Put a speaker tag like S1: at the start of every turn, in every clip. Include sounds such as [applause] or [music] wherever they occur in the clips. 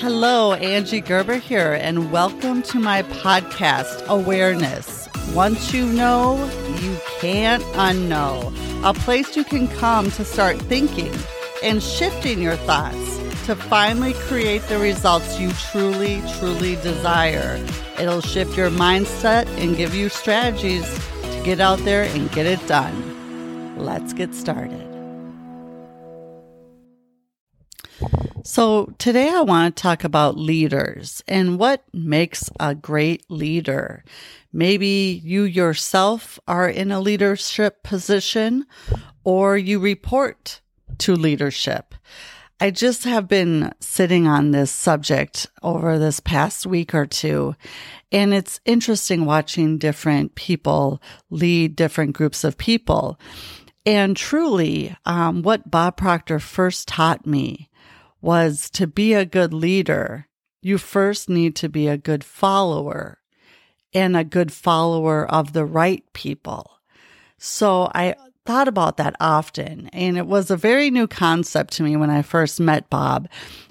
S1: Hello, Angie Gerber here, and welcome to my podcast, Awareness. Once you know, you can't unknow. A place you can come to start thinking and shifting your thoughts to finally create the results you truly, truly desire. It'll shift your mindset and give you strategies to get out there and get it done. Let's get started. So, today I want to talk about leaders and what makes a great leader. Maybe you yourself are in a leadership position or you report to leadership. I just have been sitting on this subject over this past week or two, and it's interesting watching different people lead different groups of people. And truly, um, what Bob Proctor first taught me was to be a good leader, you first need to be a good follower and a good follower of the right people. So I thought about that often and it was a very new concept to me when I first met Bob.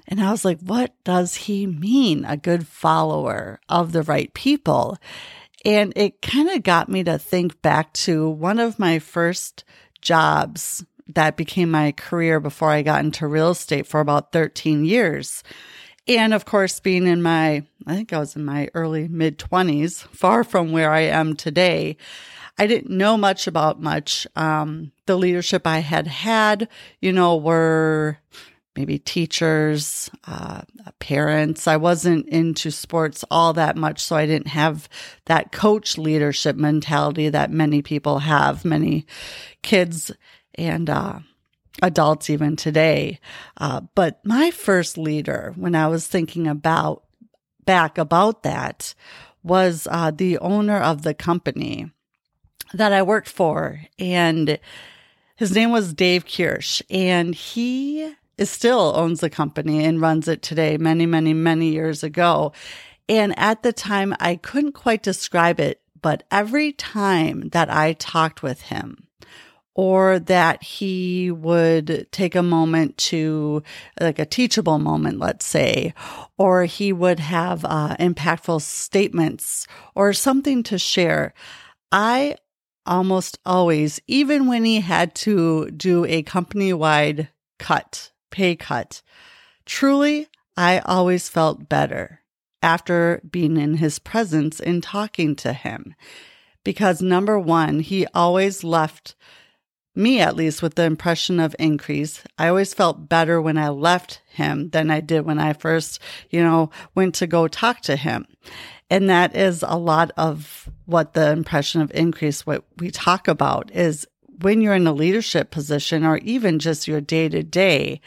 S1: And I was like, what does he mean? A good follower of the right people. And it kind of got me to think back to one of my first jobs that became my career before I got into real estate for about 13 years. And of course, being in my, I think I was in my early mid 20s, far from where I am today, I didn't know much about much. Um, the leadership I had had, you know, were maybe teachers, uh, parents. I wasn't into sports all that much, so I didn't have that coach leadership mentality that many people have. Many kids and uh, adults even today. Uh, but my first leader, when I was thinking about back about that, was uh, the owner of the company that I worked for, and his name was Dave Kirsch, and he is still owns the company and runs it today. Many, many, many years ago. And at the time, I couldn't quite describe it, but every time that I talked with him, or that he would take a moment to, like a teachable moment, let's say, or he would have uh, impactful statements or something to share. I almost always, even when he had to do a company wide cut, pay cut, truly, I always felt better after being in his presence and talking to him. Because number one, he always left me at least with the impression of increase. I always felt better when I left him than I did when I first, you know, went to go talk to him. And that is a lot of what the impression of increase, what we talk about is when you're in a leadership position or even just your day to day,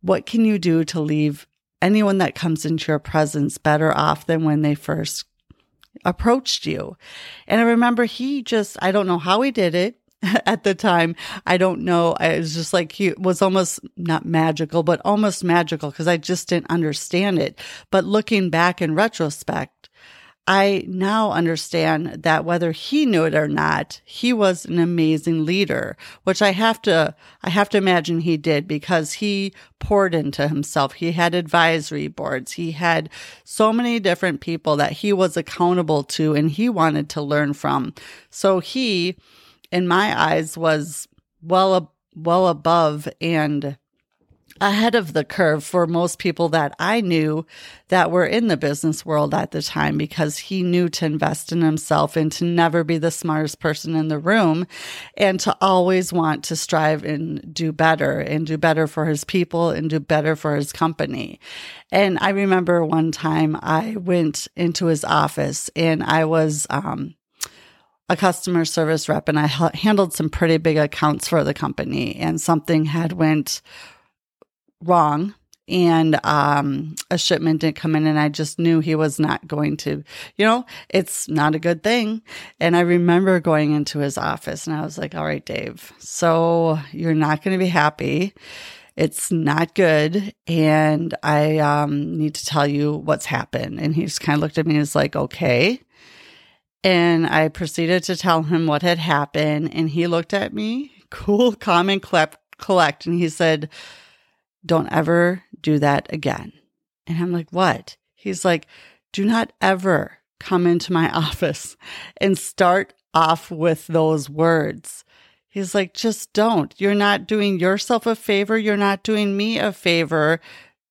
S1: what can you do to leave anyone that comes into your presence better off than when they first approached you? And I remember he just, I don't know how he did it. [laughs] at the time. I don't know. I was just like, he was almost not magical, but almost magical because I just didn't understand it. But looking back in retrospect, I now understand that whether he knew it or not, he was an amazing leader, which I have to, I have to imagine he did because he poured into himself. He had advisory boards. He had so many different people that he was accountable to and he wanted to learn from. So he, in my eyes was well well above and ahead of the curve for most people that I knew that were in the business world at the time because he knew to invest in himself and to never be the smartest person in the room and to always want to strive and do better and do better for his people and do better for his company. And I remember one time I went into his office and I was, um, a customer service rep and I h- handled some pretty big accounts for the company and something had went wrong and um, a shipment didn't come in and I just knew he was not going to, you know, it's not a good thing. And I remember going into his office and I was like, all right, Dave, so you're not going to be happy. It's not good. And I um, need to tell you what's happened. And he just kind of looked at me and was like, okay. And I proceeded to tell him what had happened. And he looked at me, cool, calm, and collect. And he said, Don't ever do that again. And I'm like, what? He's like, do not ever come into my [laughs] office and start off with those words. He's like, just don't. You're not doing yourself a favor. You're not doing me a favor.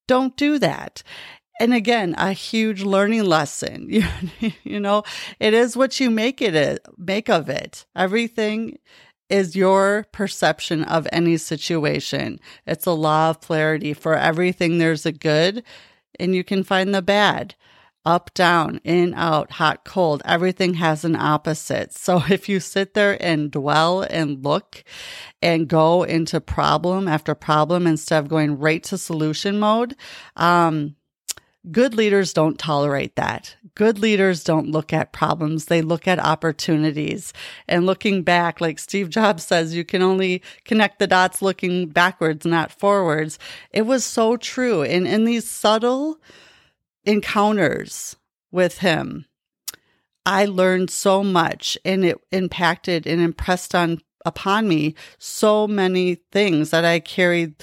S1: Don't do that. And again, a huge learning lesson. You, [laughs] you know, it is what you make it, make of it. Everything is your perception of any situation. It's a law of polarity. For everything, there's a good and you can find the bad. Up, down, in, out, hot, cold. Everything has an opposite. So [laughs] if you sit there and dwell and look and go into problem after problem instead of going right to solution mode, um, Good leaders don't tolerate that. Good leaders don't look at problems. They look at opportunities. And looking back, like Steve Jobs says, you can only connect the dots looking backwards, not forwards. It was so true. And in these subtle encounters with him, I learned so much and it impacted and impressed on upon me so many things that I carried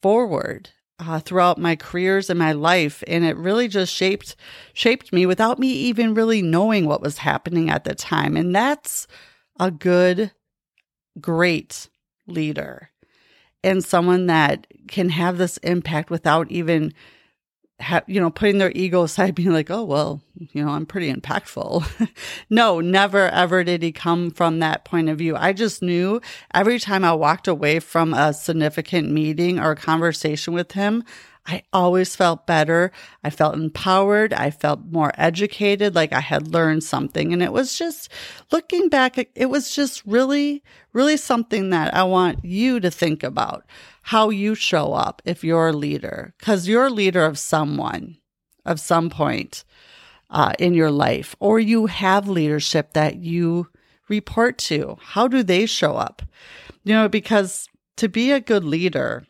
S1: forward uh, throughout my careers and my life, and it really just shaped shaped me without me even really knowing what was happening at the time. And that's a good, great leader, and someone that can have this impact without even ha- you know, putting their ego aside, [laughs] being like, oh, well, you know, I'm pretty impactful. [laughs] no, never, ever did he come from that point of view. I just knew every time I walked away from a significant meeting or conversation with him, I always felt better. I felt empowered. I felt more educated, like I had learned something. And it was just looking back, it was just really, really something that I want you to think about how you show up if you're a leader, because you're a leader of someone, of some point uh, in your life, or you have leadership that you report to. How do they show up? You know, because to be a good leader,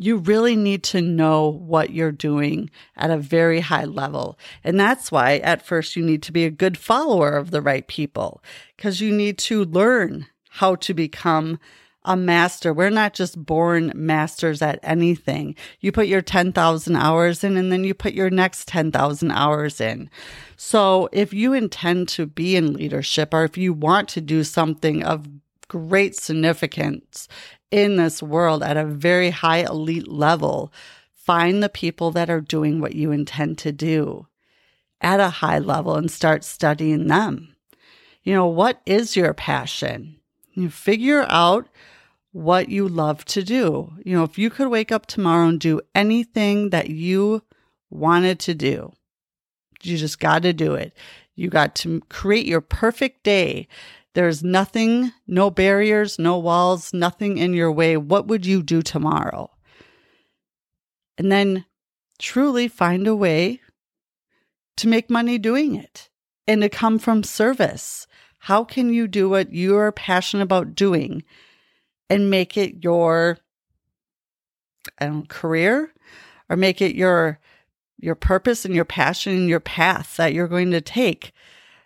S1: you really need to know what you're doing at a very high level. And that's why at first you need to be a good follower of the right people because you need to learn how to become a master. We're not just born masters at anything. You put your 10,000 hours in and then you put your next 10,000 hours in. So if you intend to be in leadership or if you want to do something of great significance in this world at a very high elite level, find the people that are doing what you intend to do at a high level and start studying them. You know, what is your passion? You figure out what you love to do. You know, if you could wake up tomorrow and do anything that you wanted to do, you just got to do it. You got to create your perfect day there's nothing, no barriers, no walls, nothing in your way. What would you do tomorrow? And then truly find a way to make money doing it and to come from service. How can you do what you're passionate about doing and make it your I don't, career or make it your your purpose and your passion and your path that you're going to take?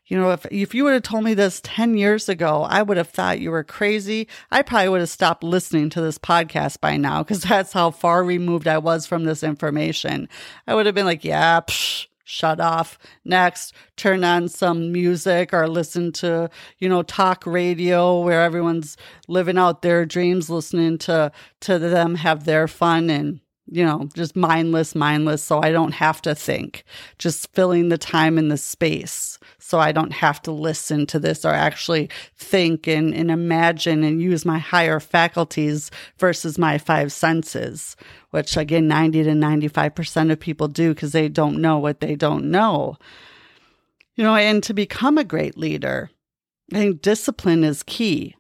S1: You know, if if you would have told me this 10 years ago, I would have thought you were crazy. I probably would have stopped listening to this podcast by now because [laughs] that's how far removed I was from this information. I would have been like, yeah, psh, shut off. Next, turn on some music or listen to, you know, talk radio where everyone's living out their dreams, listening to to them have their fun and you know, just mindless, mindless. So I don't have to think, just filling the time and the space so I don't have to listen to this or actually think and, and imagine and use my higher faculties versus my five senses, which again, 90 to 95% of people do because they don't know what they don't know. You know, and to become a great leader, I think discipline is key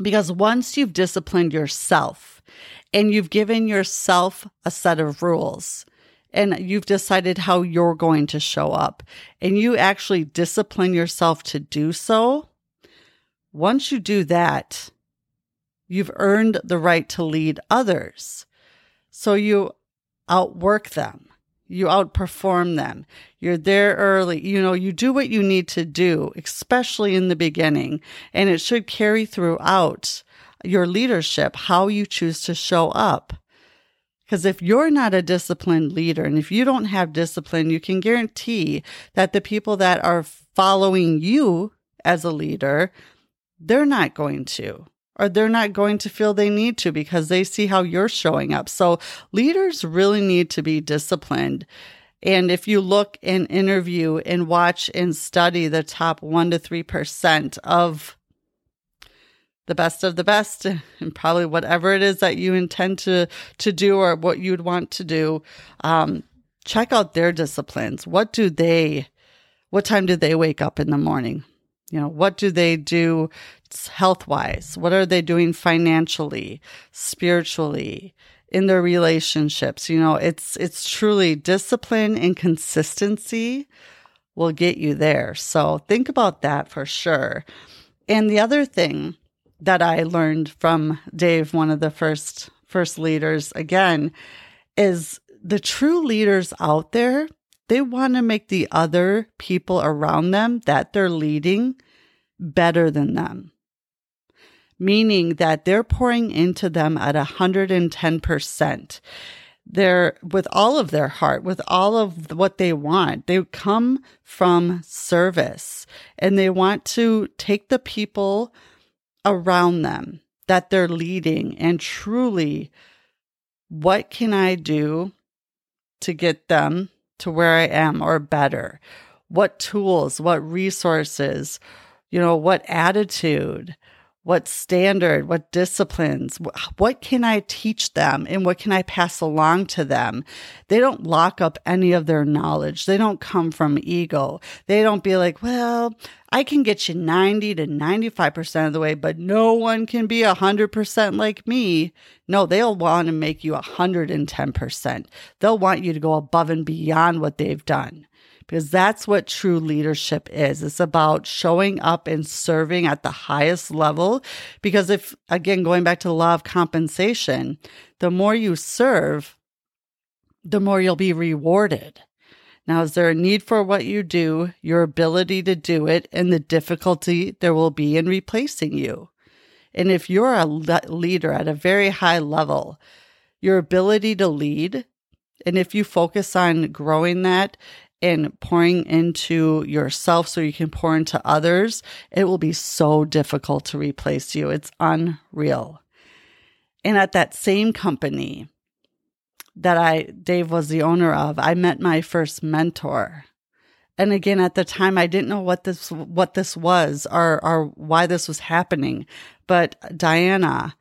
S1: because once you've disciplined yourself and you've given yourself a set of rules, and you've decided how you're going to show up and you actually discipline yourself to do so, once you do that, you've earned the right to lead others. So you outwork them. You outperform them. You're there early. You know, you do what you need to do, especially in the beginning, and it should carry throughout your leadership, how you choose to show up. Because if you're not a disciplined leader and if you don't have discipline, you can guarantee that the people that are following you as a leader, they're not going to, or they're not going to feel they need to because they see how you're showing up. So leaders really need to be disciplined. And if you look and interview and watch and study the top one to 3% of the best of the best [laughs] and probably whatever it is that you intend to to do or what you'd want to do um, check out their disciplines. What do they what time do they wake up in the morning? You know what do they do health wise what are they doing financially spiritually in their relationships? You know it's it's truly discipline and consistency will get you there. So think about that for sure. And the other thing that I learned from Dave, one of the first first leaders again, is the true leaders out there, they want to make the other people around them that they're leading better than them. Meaning that they're pouring into them at 110%. They're with all of their heart, with all of what they want. They come from service and they want to take the people around them that they're leading and truly what can I do to get them to where I am or better? What tools, what resources, you know, what attitude, what standard, what disciplines, what can I teach them and what can I pass along to them? They don't lock up any of their knowledge. They don't come from ego. They don't be like, well, I can get you 90 to 95% of the way, but no one can be 100% like me. No, they'll want to make you 110%. They'll want you to go above and beyond what they've done because that's what true leadership is. It's about showing up and serving at the highest level. Because if, again, going back to the law of compensation, the more you serve, the more you'll be rewarded. Now, is there a need for what you do, your ability to do it, and the difficulty there will be in replacing you? And if you're a leader at a very high level, your ability to lead, and if you focus on growing that and pouring into yourself so you can pour into others, it will be so difficult to replace you. It's unreal. And at that same company that I, Dave was the owner of, I met my first mentor. And again, at the time, I didn't know what this, what this was or, or why this was happening. But Diana,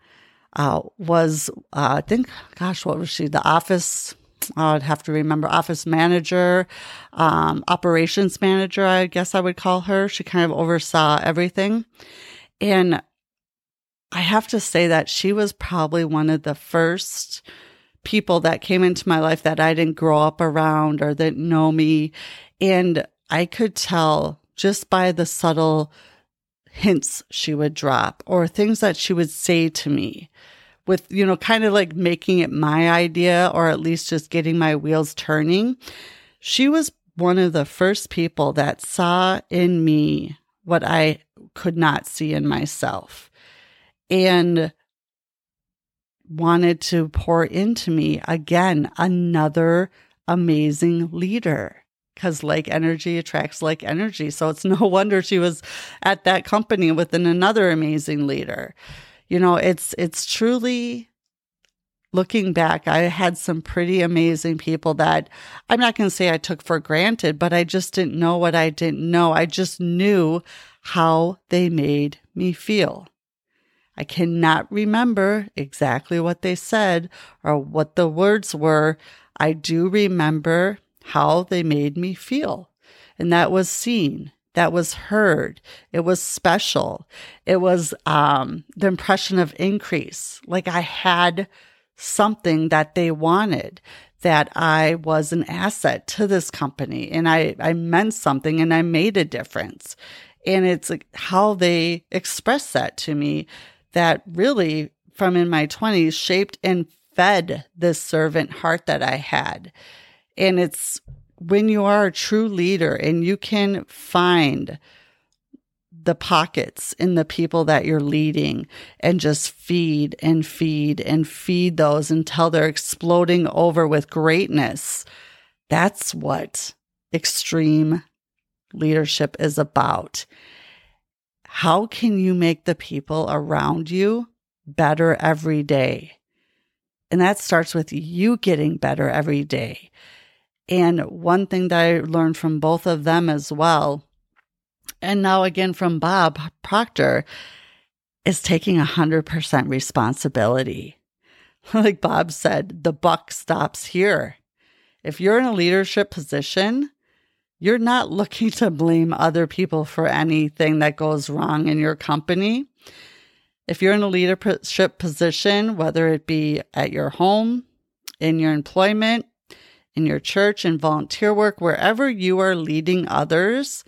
S1: uh, was, uh, I think, gosh, what was she? The office I'd have to remember office manager, um, operations manager, I guess I would call her. She kind of oversaw everything. And I have to say that she was probably one of the first people that came into my life that I didn't grow up around or that know me. And I could tell just by the subtle hints she would drop or things that she would say to me with, you know, kind of like making it my idea or at least just getting my wheels turning. She was one of the first people that saw in me what I could not see in myself and wanted to pour into me again another amazing leader because like energy attracts like energy. So it's no [laughs] wonder she was at that company with another amazing leader you know, it's it's truly looking back, I had some pretty amazing people that I'm not going to say I took for granted, but I just didn't know what I didn't know. I just knew how they made me feel. I cannot remember exactly what they said or what the words were. I do remember how they made me feel. And that was seen that was heard. It was special. It was um, the impression of increase. Like I had something that they wanted, that I was an asset to this company and I, I meant something and I made a difference. And it's how they expressed that to me that really from in my 20s shaped and fed this servant heart that I had. And it's when you are a true leader and you can find the pockets in the people that you're leading and just feed and feed and feed those until they're exploding over with greatness. That's what extreme leadership is about. How can you make the people around you better every day? And that starts with you getting better every day. And one thing that I learned from both of them as well, and now again from Bob Proctor, is taking 100% responsibility. [laughs] Like Bob said, the buck stops here. If you're in a leadership position, you're not [laughs] looking to blame other people for anything that goes wrong in your company. If you're in a leadership position, whether it be at your home, in your employment, in your church, in volunteer work, wherever you are leading others,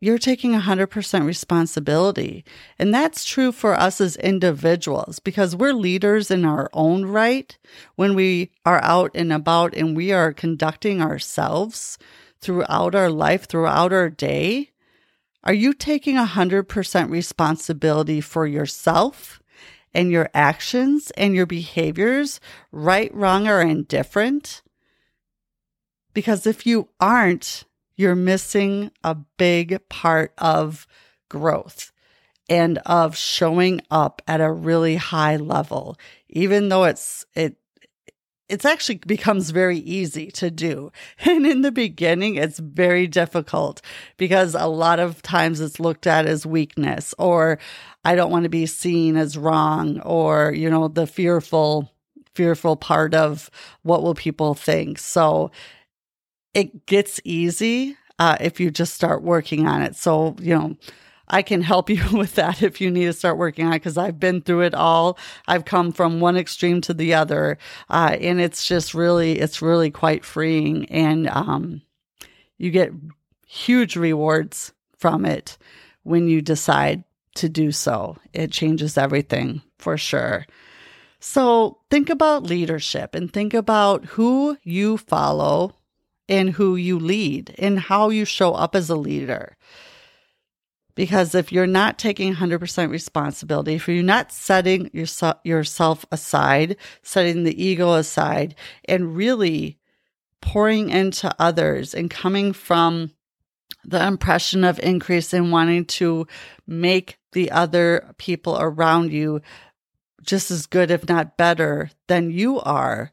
S1: you're taking 100% responsibility. And that's true for us as individuals because we're leaders in our own right when we are out and about and we are conducting ourselves throughout our life, throughout our day. Are you taking 100% responsibility for yourself and your actions and your behaviors, right, wrong, or indifferent? Because if you aren't, you're missing a big part of growth and of showing up at a really high level even though it's it it's actually becomes very easy to do. [laughs] And in the beginning, it's very difficult because a lot of times it's looked at as weakness or I don't want to be seen as wrong or, you know, the fearful, fearful part of what will people think. So it gets easy uh, if you just start working on it. So, you know, I can help [laughs] you with that if you need to start working on it because I've been through it all. I've come from one extreme to the other. Uh, and it's just really, it's really quite freeing. And um, you get huge rewards from it when you decide to do so. It changes everything for sure. So think about leadership and think about who you follow and who you lead and how you show up as a leader. Because if you're not taking 100% responsibility, if you're not setting yourself aside, setting the ego aside, and really pouring into others and coming from the impression of increase and wanting to make the other people around you just as good, if not better, than you are,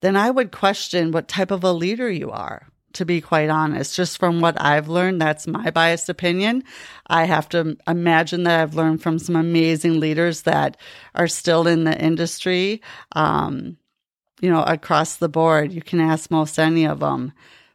S1: then I would question what type of a leader you are, to be quite honest. Just from what I've learned, that's my biased opinion. I have to imagine that I've learned from some amazing leaders that are still in the industry, um, you know, across the board. You can ask most any of them,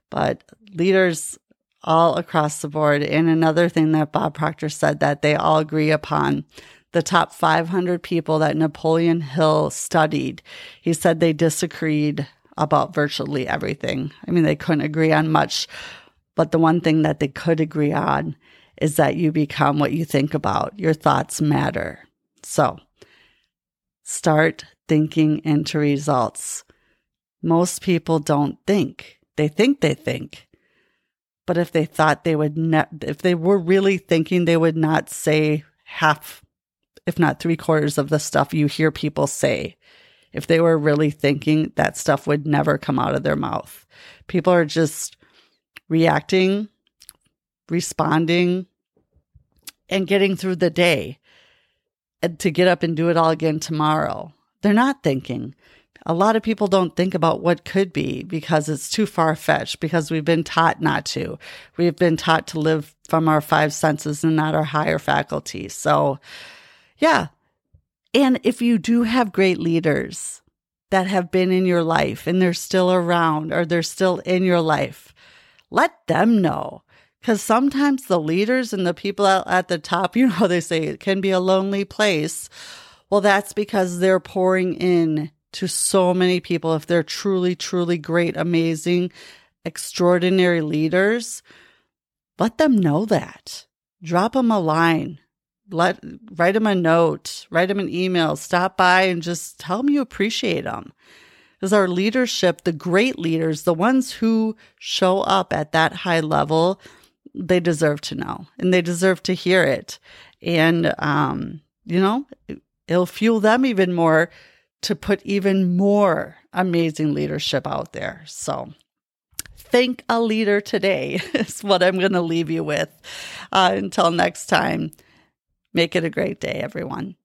S1: but leaders all across the board. And another thing that Bob Proctor said that they all agree upon the top 500 people that Napoleon Hill studied, he said they disagreed about virtually everything. I mean, they couldn't agree on much, but the one thing that they could agree on is that you become what you think about. Your thoughts matter. So start thinking into results. Most people don't think. They think they think. But if they thought they would not, if they were really thinking, they would not say half if not three quarters of the stuff you hear people say. If they were really thinking, that stuff would never come out of their mouth. People are just reacting, responding, and getting through the day and to get up and do it all again tomorrow. They're not thinking. A lot of people don't think about what could be because it's too far fetched, because we've been taught not to. We've been taught to live from our five senses and not our higher faculties. So, yeah. And if you do have great leaders that have been in your life and they're still around or they're still in your life, let them know. Because sometimes the leaders and the people at the top, [laughs] you know, they say it can be a lonely place. Well, that's because they're pouring in to so many people. If they're truly, truly great, amazing, extraordinary leaders, let them know that. Drop them a line let write them a note, write them an email, stop by and just tell them you appreciate them. Because our leadership, the great leaders, the ones who show up at that high level, they deserve to know and they deserve to hear it. And, um, you know, it'll fuel them even more to put even more amazing leadership out there. So, think a leader today [laughs] is what I'm going to leave you with. Uh, until next time, make it a great day, everyone.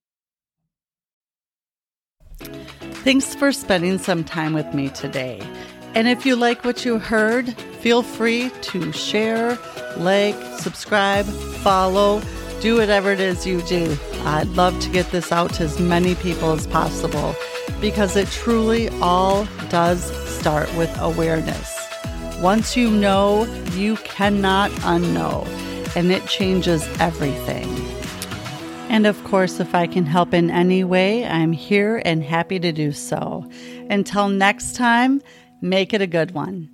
S1: Thanks for spending some time with me today. And if you like what you heard, feel free to share, like, subscribe, follow, do whatever it is you do. I'd love to get this out to as many people as possible because it truly all does start with awareness. Once you know, you cannot unknow, and it changes everything. And of course, if I can help in any way, I'm here and happy to do so. Until next time, make it a good one.